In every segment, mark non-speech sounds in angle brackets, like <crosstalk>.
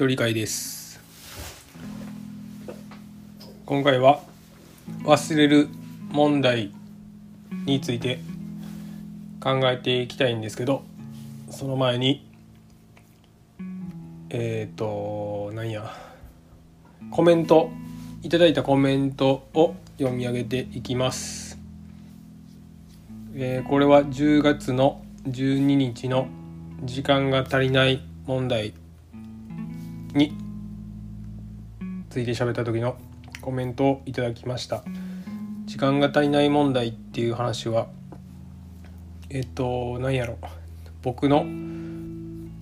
一人会です。今回は忘れる問題について考えていきたいんですけどその前にえっ、ー、となんやコメントいただいたコメントを読み上げていきます、えー、これは10月の12日の時間が足りない問題に。ついて喋った時のコメントをいただきました。時間が足りない問題っていう話はえっと何やろ。僕の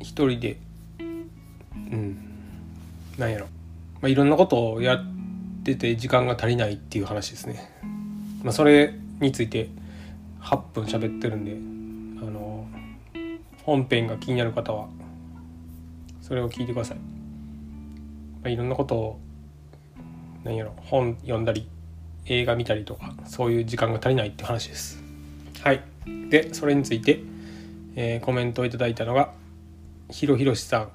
一人でうん。何やろ、まあ、いろんなことをやってて時間が足りないっていう話ですね、まあ、それについて8分喋ってるんであの本編が気になる方はそれを聞いてください。あ、いろんなことを何やろ本読んだり映画見たりとかそういう時間が足りないって話です。はい。でそれについて、えー、コメントをいただいたのがひろひろしさん。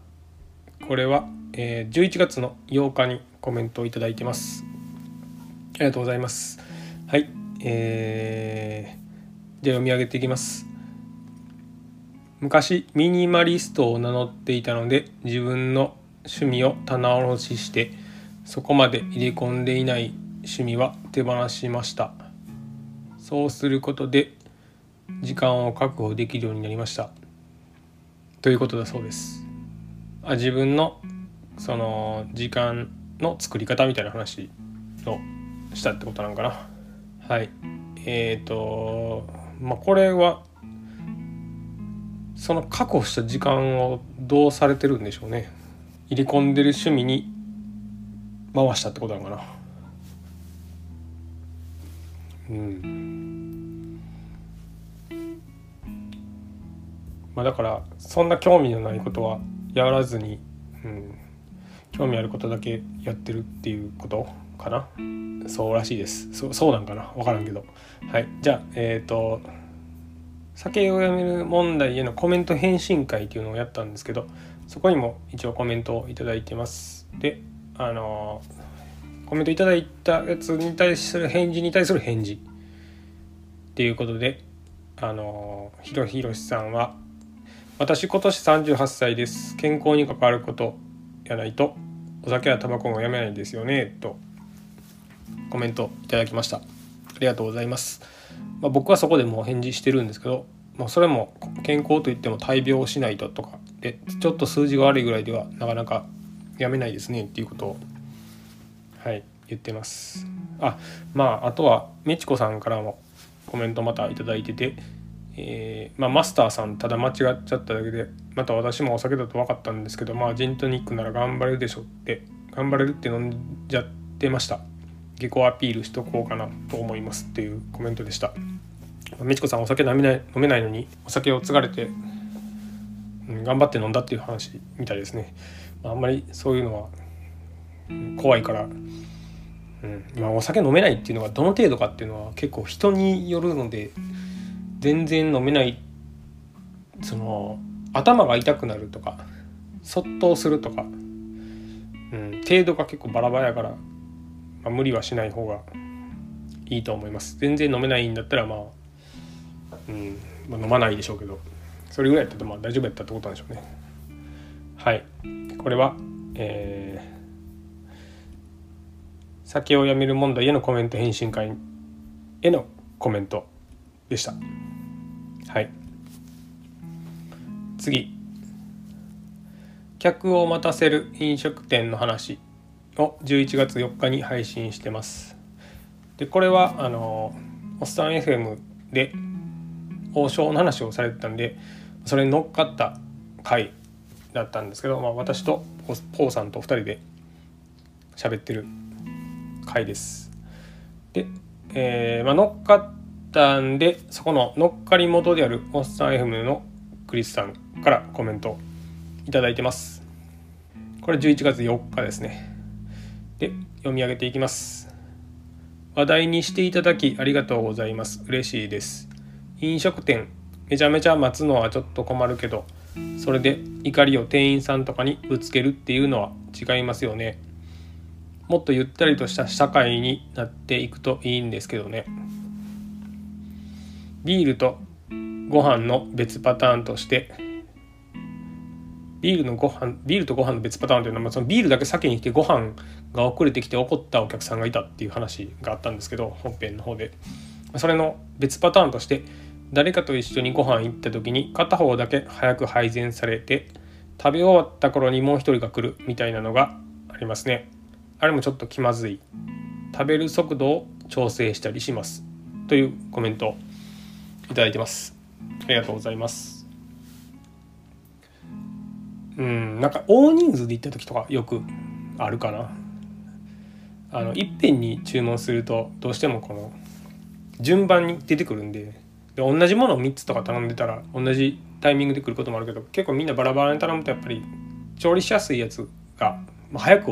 これは、えー、11月の8日にコメントをいただいてます。ありがとうございます。はい。えー、じゃあ読み上げていきます。昔ミニマリストを名乗っていたので自分の趣味を棚卸ししてそこまで入れ込んでいない趣味は手放しました。そうすることで時間を確保できるようになりました。ということだそうです。あ自分のその時間の作り方みたいな話をしたってことなんかな。はい。えっ、ー、とまあこれはその確保した時間をどうされてるんでしょうね。入れ込んでる趣味に回したってことなのかな。うん。まあだからそんな興味のないことはやらずに、うん、興味あることだけやってるっていうことかな。そうらしいです。そそうなんかな。分からんけど。はい。じゃあえっ、ー、と酒をやめる問題へのコメント返信会っていうのをやったんですけどそこにも一応コメントを頂いてます。で、あのコメントいただいたやつに対する返事に対する返事っていうことで、あのひろひろしさんは「私今年38歳です。健康に関わることやないとお酒やタバコもやめないんですよね」とコメントいただきました。ありがとうございます。まあ、僕はそこでもう返事してるんですけど、まあ、それも健康といっても大病しないととかでちょっと数字が悪いぐらいではなかなかやめないですねっていうことをはい言ってます。あまああとはメチコさんからもコメントまた頂いてて、えー、まあ、マスターさんただ間違っちゃっただけでまた私もお酒だと分かったんですけどまあジントニックなら頑張れるでしょって頑張れるって飲んじゃってました。下校アピールしとこうかなと思いますっていうコメントでした。メチコさんお酒飲めない飲めないのにお酒を継がれて頑張って飲んだっていう話みたいですね。まあ、あんまりそういうのは怖いから、うんまあ、お酒飲めないっていうのがどの程度かっていうのは結構人によるので全然飲めないその頭が痛くなるとかそっとするとか、うん、程度が結構バラバラやから、まあ、無理はしない方がいいと思います。全然飲めないんだったらまあ、うんまあ、飲まないでしょうけど。それぐらいだったらまあ大丈夫やったってことなんでしょうね。はい。これはえー、酒をやめる問題へのコメント返信会へのコメントでした。はい。次。客を待たせる飲食店の話を11月4日に配信してます。でこれはあのおっさん FM で王将の話をされてたんでそれに乗っかった回だったんですけど、まあ、私とポーさんと2人で喋ってる回です。で、えーまあ、乗っかったんでそこの乗っかり元であるおっさん FM のクリスさんからコメントいただいてます。これ11月4日ですね。で、読み上げていきます。話題にしていただきありがとうございます。嬉しいです。飲食店めちゃめちゃ待つのはちょっと困るけどそれで怒りを店員さんとかにぶつけるっていうのは違いますよね。もっとゆったりとした社会になっていくといいんですけどね。ビールとご飯の別パターンとしてビールのご飯ビールとご飯の別パターンというのは、まあ、そのビールだけ先に来てご飯が遅れてきて怒ったお客さんがいたっていう話があったんですけど本編の方で。それの別パターンとして誰かと一緒にご飯行った時に片方だけ早く配膳されて食べ終わった頃にもう一人が来るみたいなのがありますね。あれもちょっと気まずい。食べる速度を調整したりします。というコメントをいただいてます。ありがとうございます。うんなんか大人数で行った時とかよくあるかな。あのいっぺんに注文するとどうしてもこの順番に出てくるんでで同じものを3つとか頼んでたら同じタイミングで来ることもあるけど結構みんなバラバラに頼むとやっぱり調理しやすいやつが、まあ、早く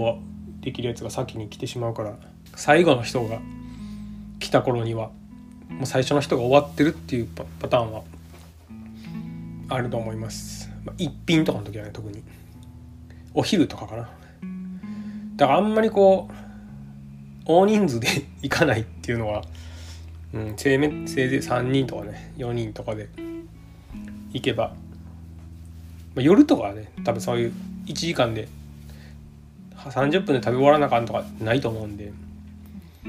できるやつが先に来てしまうから最後の人が来た頃にはもう最初の人が終わってるっていうパターンはあると思います、まあ、一品とかの時はね特に。お昼とかかな。だからあんまりこう大人数で行かないっていうのはうん、せいめせいぜい3人とかね4人とかで行けば、まあ、夜とかはね多分そういう1時間で30分で食べ終わらなあかんとかないと思うんであ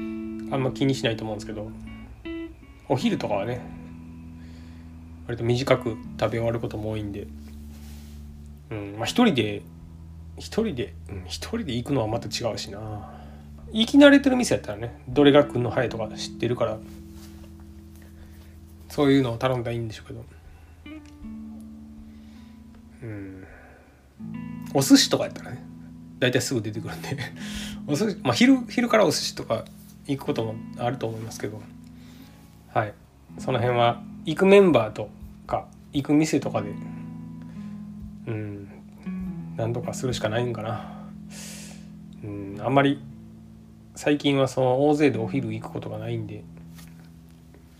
んま気にしないと思うんですけどお昼とかはね割と短く食べ終わることも多いんで、うんまあ、一人で一人で、うん、一人で行くのはまた違うしな。行き慣れてる店やったらねどれが来るの早いとか知ってるからそういうのを頼んだらいいんでしょうけど。うん。お寿司とかやったらね大体すぐ出てくるんで。<laughs> お寿司まあ昼昼からお寿司とか行くこともあると思いますけど。はい。その辺は行くメンバーとか行く店とかでうん何とかするしかないんかな。うんあんまり最近はその大勢でお昼行くことがないんで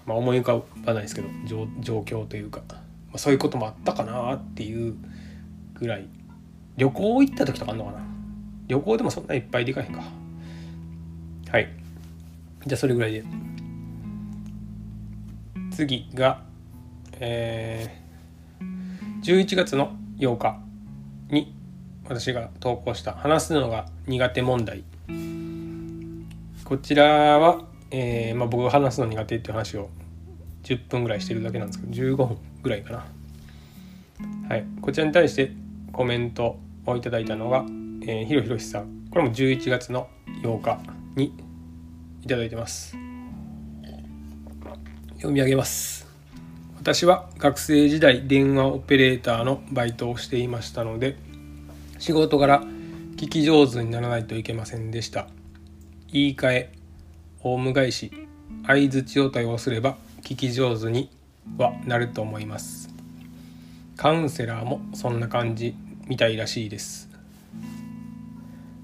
まあ、思い浮かばないですけど状況というか、まあ、そういうこともあったかなっていうぐらい。旅行行った時とかあんのかな？旅行でもそんないっぱいでかへんか。はい。じゃあそれぐらいで。次がえー、11月の8日に私が投稿した話すのが苦手問題。こちらはえーまあ、僕が話すの苦手っていう話を10分ぐらいしてるだけなんですけど15分ぐらいかな。はい。こちらに対してコメントをいただいたのが、えー、ひろひろしさん。これも11月の8日にいただいてます。読み上げます。私は学生時代電話オペレーターのバイトをしていましたので仕事柄聞き上手にならないといけませんでした。言い換えオウム返し相づちを多用すれば聞き上手にはなると思います。カウンセラーもそんな感じみたいらしいです。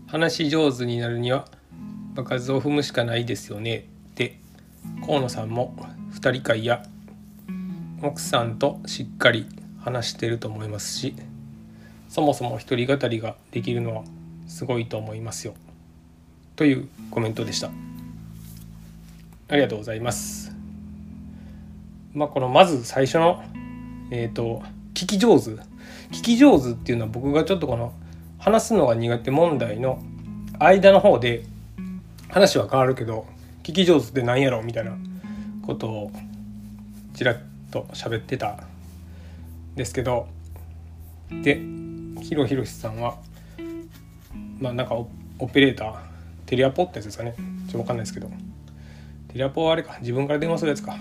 話し上手になるには場数を踏むしかないですよね。で河野さんも2人会や奥さんとしっかり話してると思いますしそもそも一人語りができるのはすごいと思いますよ。というコメントでした。ありがとうございます。まあ、このまず最初の、えっ、ー、と、聞き上手。聞き上手っていうのは僕がちょっとこの話すのが苦手問題の間の方で話は変わるけど聞き上手って何やろみたいなことをちらっと喋ってたんですけどでヒロヒロシさんはまあなんかオペレーターテレアポってやつですかねちょっと分かんないですけどテレアポはあれか。自分から電話するやつか。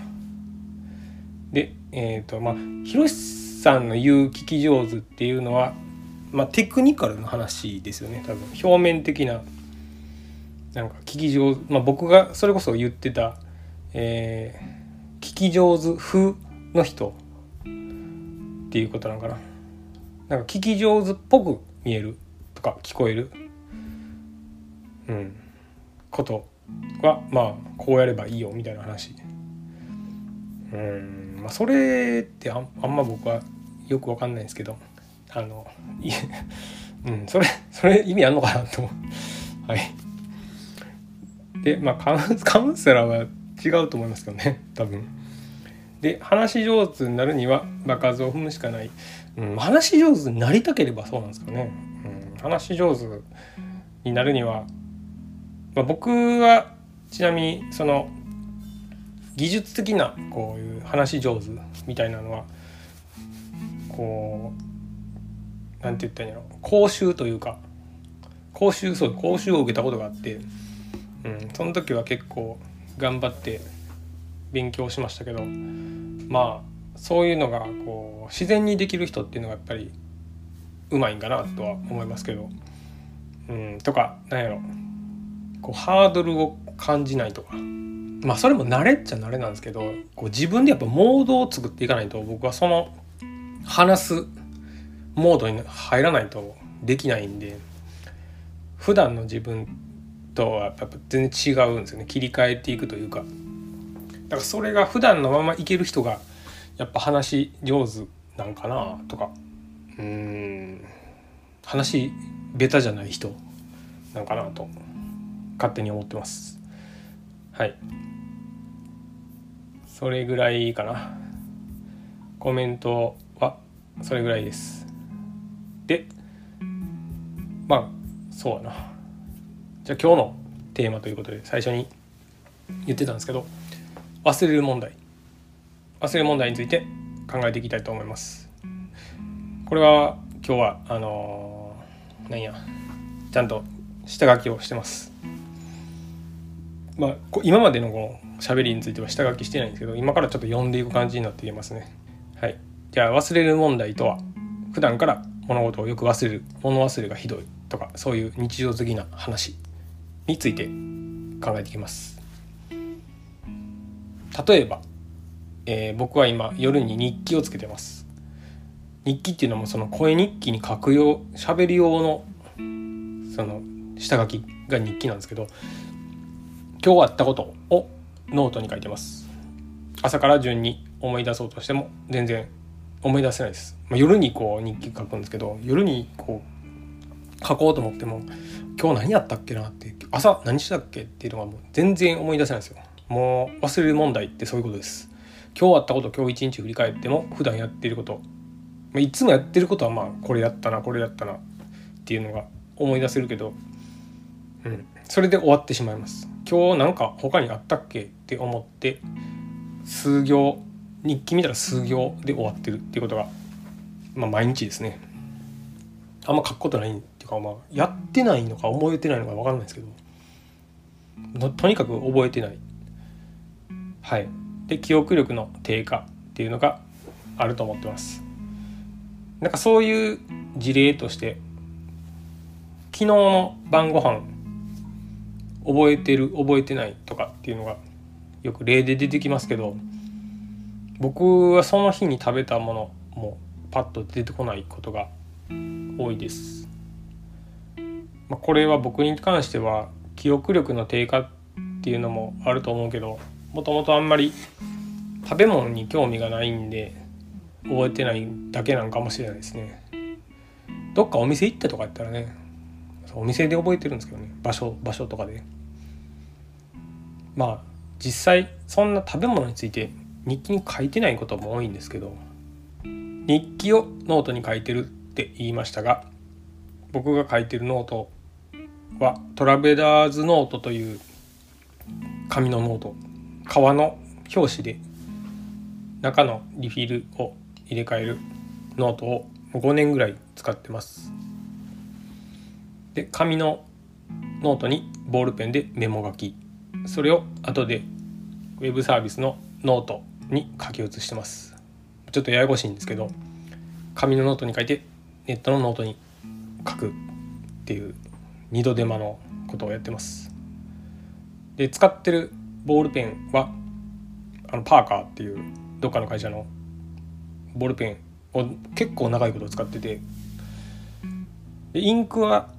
でえっ、ー、とまあひろしさんの言う聞き上手っていうのはまあテクニカルな話ですよね多分。表面的ななんか聞き上手。まあ僕がそれこそ言ってたえー、聞き上手風の人っていうことなのかな。なんか聞き上手っぽく見えるとか聞こえる。うん。こと。はまあこうやればいいよみたいな話。うんまあそれってああんま僕はよく分かんないんですけど。あのい <laughs> うんそれそれ意味あんのかなと思う。はい。でまあカウンカウンセラーは違うと思いますけどね多分。で話し上手になるには場数を踏むしかない、うん、話し上手になりたければそうなんですかね、うん、話し上手になるには、まあ、僕はちなみにその技術的なこういう話上手みたいなのはこうなんて言ったんやろ。講習というか講習そう講習を受けたことがあって、うん、その時は結構頑張って勉強しましたけどまあそういうのがこう自然にできる人っていうのがやっぱりうまいんかなとは思いますけど、うん、とかなんやろ。こうハードルを感じないとか。まあそれも慣れっちゃ慣れなんですけどこう自分でやっぱモードを作っていかないと僕はその話すモードに入らないとできないんで。普段の自分とはやっぱ全然違うんですよね。切り替えていくというか。だからそれが普段のままいける人がやっぱ話上手なんかなとか。うん。話ベタじゃない人なんかなと。勝手に思ってます。はい。それぐらいかな。コメントはそれぐらいです。でまあそうやな。じゃあ今日のテーマということで最初に言ってたんですけど忘れる問題。忘れる問題について考えていきたいと思います。これは今日はあのー、なんやちゃんと下書きをしてます。まあ今までのこの喋りについては下書きしてないんですけど今からちょっと読んでいく感じになっていますね。はい。じゃあ忘れる問題とは普段から物事をよく忘れる物忘れがひどいとかそういう日常的な話について考えていきます。例えば、えー、僕は今夜に日記をつけてます。日記っていうのもその声日記に書く用喋る用のその下書きが日記なんですけど今日あったことをノートに書いてます。朝から順に思い出そうとしても全然思い出せないです、まあ、夜にこう日記書くんですけど夜にこう書こうと思っても今日何やったっけなって朝何したっけっていうのがもう全然思い出せないですよ。もう忘れる問題ってそういうことです。今日あったこと今日一日振り返っても普段やっていること。まいつもやってることはまあこれやったなこれやったなっていうのが思い出せるけど、うん、それで終わってしまいます。今日なんか他にあったっけって思って数行日記見たら数行で終わってるっていうことが、まあ、毎日ですね。あんま書くことないっていうか、まあ、やってないのか覚えてないのか分かんないですけどとにかく覚えてない。はい、で記憶力の低下っていうのがあると思ってます。なんかそういう事例として昨日の晩ご飯覚えてる覚えてないとかっていうのがよく例で出てきますけど僕はその日に食べたものもパッと出てこないことが多いです。まあ、これは僕に関しては記憶力の低下っていうのもあると思うけどもともとあんまり食べ物に興味がないんで覚えてないだけなんかもしれないですねどっかお店行ったとかやったらねお店で覚えてるんですけどね。場所場所とかで。まあ実際そんな食べ物について日記に書いてないことも多いんですけど日記をノートに書いてるって言いましたが僕が書いてるノートはトラベラーズノートという紙のノート革の表紙で中のリフィルを入れ替えるノートを5年ぐらい使ってます。で紙のノートにボールペンでメモ書き。それを後でウェブサービスのノートに書き写してます。ちょっとややこしいんですけど紙のノートに書いてネットのノートに書くっていう二度手間のことをやってます。で使ってるボールペンはあのパーカーっていうどっかの会社のボールペンを結構長いこと使っててでインクは、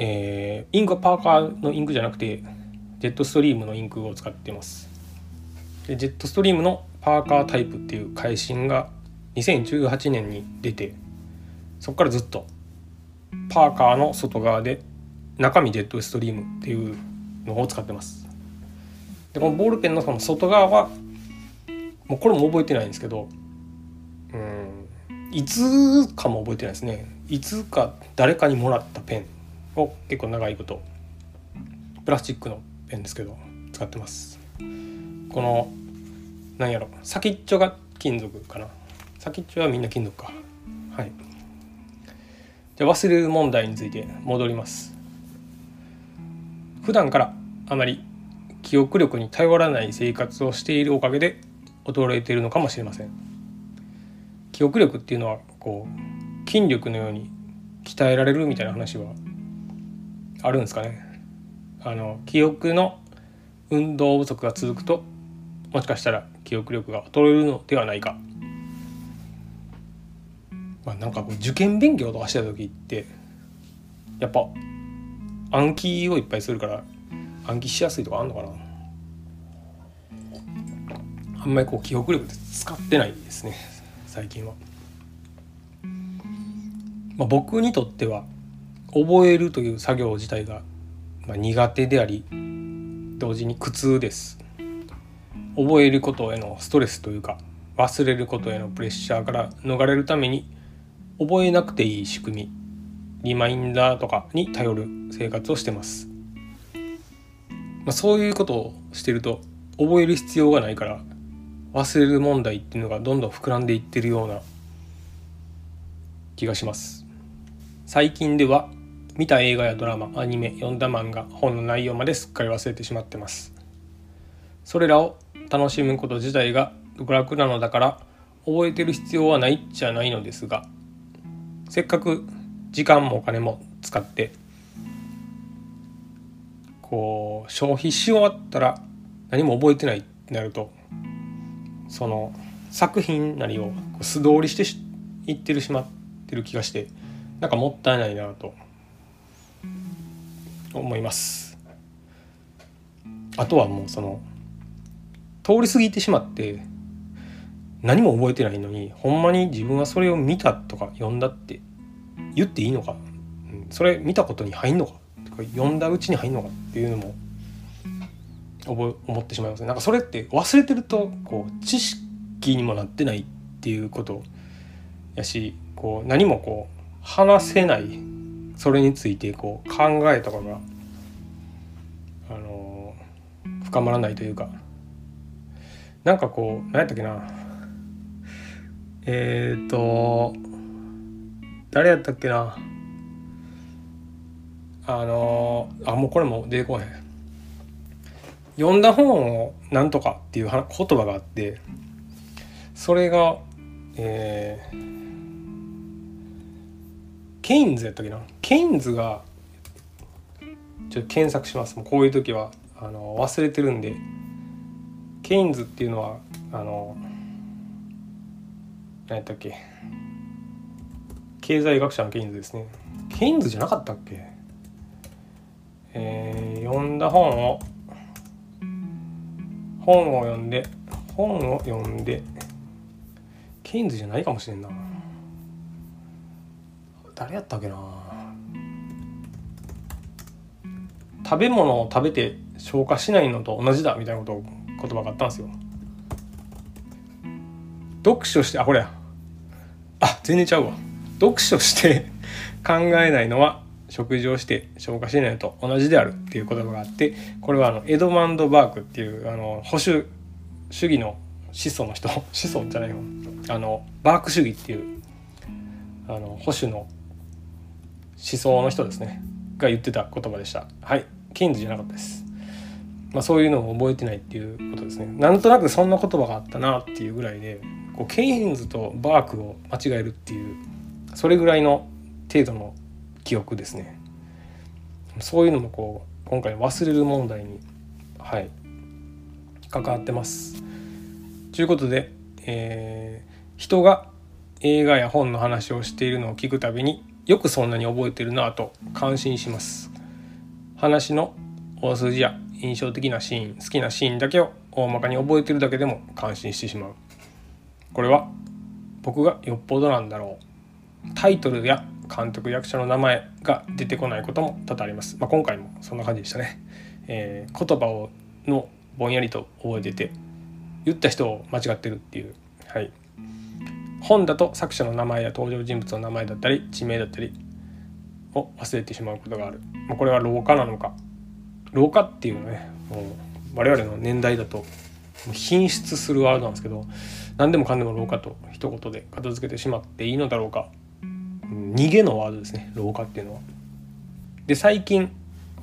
えー、インクはパーカーのインクじゃなくてジェットストリームのインクを使ってます。でジェットストリームのパーカータイプっていう会心が2018年に出てそこからずっとパーカーの外側で中身デッドストリームっていうのを使ってます。でこのボールペンのその外側はもうこれも覚えてないんですけどうんいつかも覚えてないですね。いつか誰かにもらったペン。を結構長いことプラスチックのペンですけど使ってます。このなんやろ先っちょが金属かな。先っちょはみんな金属か。はい。じゃ忘れる問題について戻ります。普段からあまり記憶力に頼らない生活をしているおかげで衰えているのかもしれません。記憶力っていうのはこう筋力のように鍛えられるみたいな話はあるんですかね。あの記憶の運動不足が続くともしかしたら記憶力が衰えるのではないか、まあ、なんかこう受験勉強とかしてた時ってやっぱ暗記をいっぱいするから暗記しやすいとかあんのかな。あんまりこう記憶力って使ってないですね最近は。まあ、僕にとっては覚えるという作業自体がまあ苦手であり同時に苦痛です。覚えることへのストレスというか忘れることへのプレッシャーから逃れるために覚えなくていい仕組みリマインダーとかに頼る生活をしてます、まあ、そういうことをしてると覚える必要がないから忘れる問題っていうのがどんどん膨らんでいってるような気がします。最近では見た映画やドラマアニメ読んだ漫画本の内容まですっかり忘れてしまってます。それらを楽しむこと自体が楽なのだから覚えてる必要はないじゃないのですがせっかく時間もお金も使ってこう消費し終わったら何も覚えてないってなるとその作品なりを素通りしていってるしまってる気がしてなんかもったいないなと。思います。あとはもうその通り過ぎてしまって何も覚えてないのにほんまに自分はそれを見たとか読んだって言っていいのか、うん、それ見たことに入んのかとか読んだうちに入んのかっていうのも思ってしまいますね。なんかそれって忘れてるとこう知識にもなってないっていうことやしこう何もこう話せないそれについてこう考えとかがあの深まらないというか。なんかこう何やったっけな。えっ、ー、と誰やったっけな。あのあもうこれも出てこへん。読んだ本をなんとかっていう言葉があってそれがえー、ケインズやったっけな。ケインズがちょっと検索します。こういう時はあの忘れてるんで。ケインズっていうのはあの何やったっけ。経済学者のケインズですね。ケインズじゃなかったっけ。えー、読んだ本を本を読んで本を読んでケインズじゃないかもしれんな。誰やったっけな。食べ物を食べて消化しないのと同じだみたいなこと言葉があったんですよ。読書してあこれ。やあ全然ちゃうわ。読書して考えないのは食事をして消化しないのと同じであるっていう言葉があってこれはあのエドマンド・バークっていうあの保守主義の思想の人。思想じゃないよあのバーク主義っていうあの保守の思想の人ですね。が言ってた言葉でした。はい。ケインズじゃなかったです。まあ、そういうのを覚えてないっていうことですね。なんとなくそんな言葉があったなっていうぐらいでこうケインズとバークを間違えるっていうそれぐらいの程度の記憶ですね。そういうのもこう今回忘れる問題にはい関わってます。ということで、えー、人が映画や本の話をしているのを聞くたびによくそんなに覚えてるなと感心します。話の大筋や印象的なシーン好きなシーンだけを大まかに覚えてるだけでも感心してしまう。これは僕がよっぽどなんだろう。タイトルや監督役者の名前が出てこないことも多々あります、まあ、今回もそんな感じでしたね、えー、言葉をのぼんやりと覚えてて言った人を間違ってるっていう。はい。本だと作者の名前や登場人物の名前だったり地名だったりを忘れてしまうことがある、まあ、これは老化なのか老化っていうのねもう我々の年代だと品質するワードなんですけど何でもかんでも老化と一言で片付けてしまっていいのだろうか逃げのワードですね老化っていうのは。で最近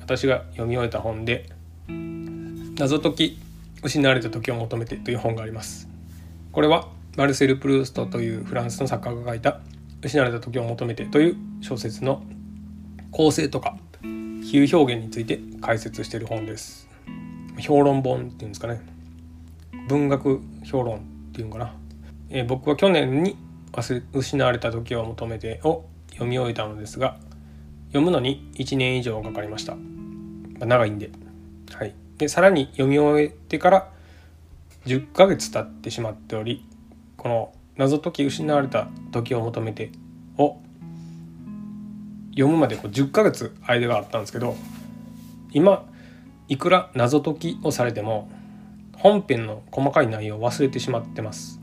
私が読み終えた本で「謎解き失われた時を求めて」という本があります。これはマルセル・プルーストというフランスの作家が書いた「失われた時を求めて」という小説の構成とか比喩表現について解説している本です。評論本っていうんですかね。文学評論っていうのかな、えー、僕は去年に忘れ失われた時を求めてを読み終えたのですが読むのに1年以上かかりました、まあ、長いんで。はい。でさらに読み終えてから10ヶ月経ってしまっておりこの謎解き失われた時を求めてを読むまでこう10ヶ月間があったんですけど今いくら謎解きをされても本編の細かい内容を忘れてしまってます。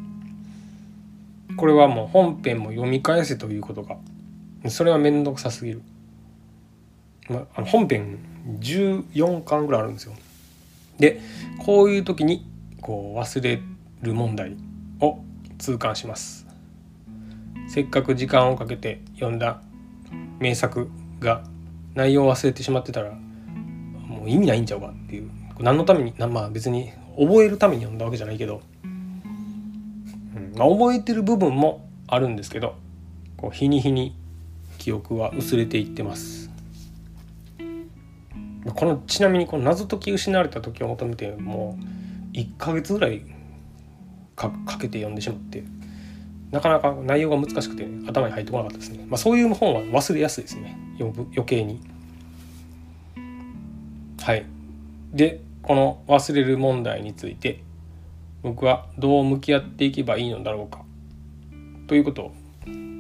これはもう本編も読み返せということがそれは面倒くさすぎる、まあ、本編14巻ぐらいあるんですよ。でこういう時にこう忘れる問題を痛感します。せっかく時間をかけて読んだ名作が内容を忘れてしまってたらもう意味ないんちゃうかっていう。何のためにまあ別に覚えるために読んだわけじゃないけど。まあ、覚えてる部分もあるんですけどこう日に日に記憶は薄れていってます。このちなみにこの謎解き失われた時を求めてもう1ヶ月ぐらいかけて読んでしまって。なかなか内容が難しくて、ね、頭に入ってこなかったですね。まあ、そういう本は忘れやすいですね余計に。はい。でこの忘れる問題について僕はどう向き合っていけばいいのだろうかということを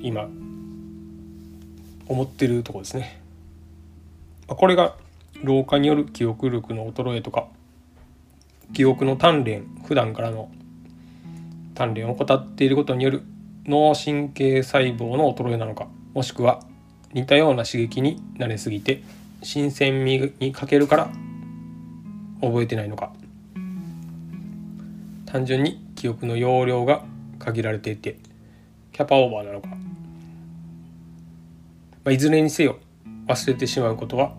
今思ってるとこですね。これが老化による記憶力の衰えとか記憶の鍛錬普段からの鍛錬を怠っていることによる脳神経細胞の衰えなのかもしくは似たような刺激に慣れすぎて新鮮味に欠けるから覚えてないのか。単純に記憶の容量が限られていてキャパオーバーなのか、まあ、いずれにせよ忘れてしまうことは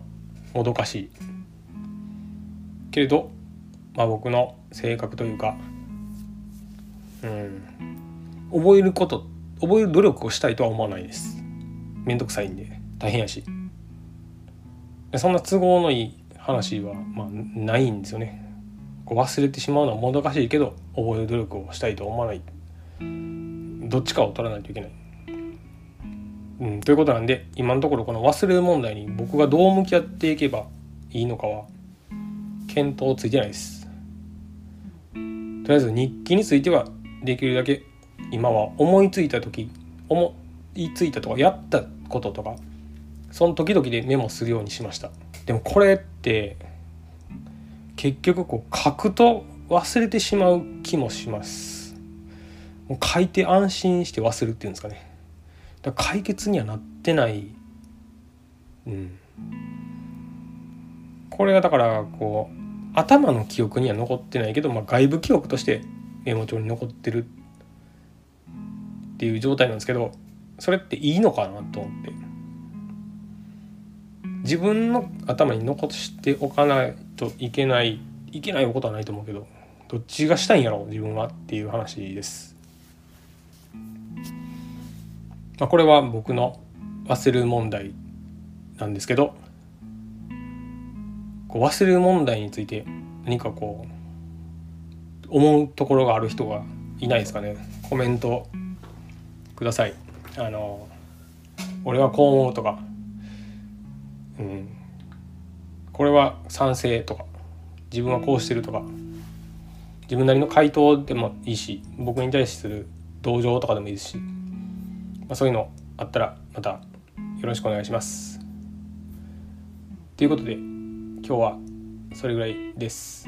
もどかしい。けれど、まあ、僕の性格というかうん。覚えること覚える努力をしたいとは思わないです。めんどくさいんで。大変やし。そんな都合のいい話はまあないんですよね。こう忘れてしまうのはもどかしいけど覚える努力をしたいと思わない。どっちかを取らないといけない。うん、ということなんで今のところこの忘れる問題に僕がどう向き合っていけばいいのかは見当ついてないです。とりあえず日記についてはできるだけ今は思いついた時思いついたとかやったこととかその時々でメモするようにしました。でもこれって結局こう書くと忘れてしまう気もします。もう書いて安心して忘れるっていうんですかね。だから解決にはなってない。うん。これがだからこう頭の記憶には残ってないけど、まあ、外部記憶としてメモ帳に残ってるっていう状態なんですけどそれっていいのかなと思って自分の頭に残しておかないといけないいけないことはないと思うけどどっちがしたいんやろ自分はっていう話です。まあ、これは僕の忘れる問題なんですけどこう忘れる問題について何かこう思うところがある人がいないですかねコメントください。あの俺はこう思うとか、うん、これは賛成とか。自分はこうしてるとか。自分なりの回答でもいいし僕に対する同情とかでもいいですし、まあ、そういうのあったらまたよろしくお願いします。ということで今日はそれぐらいです。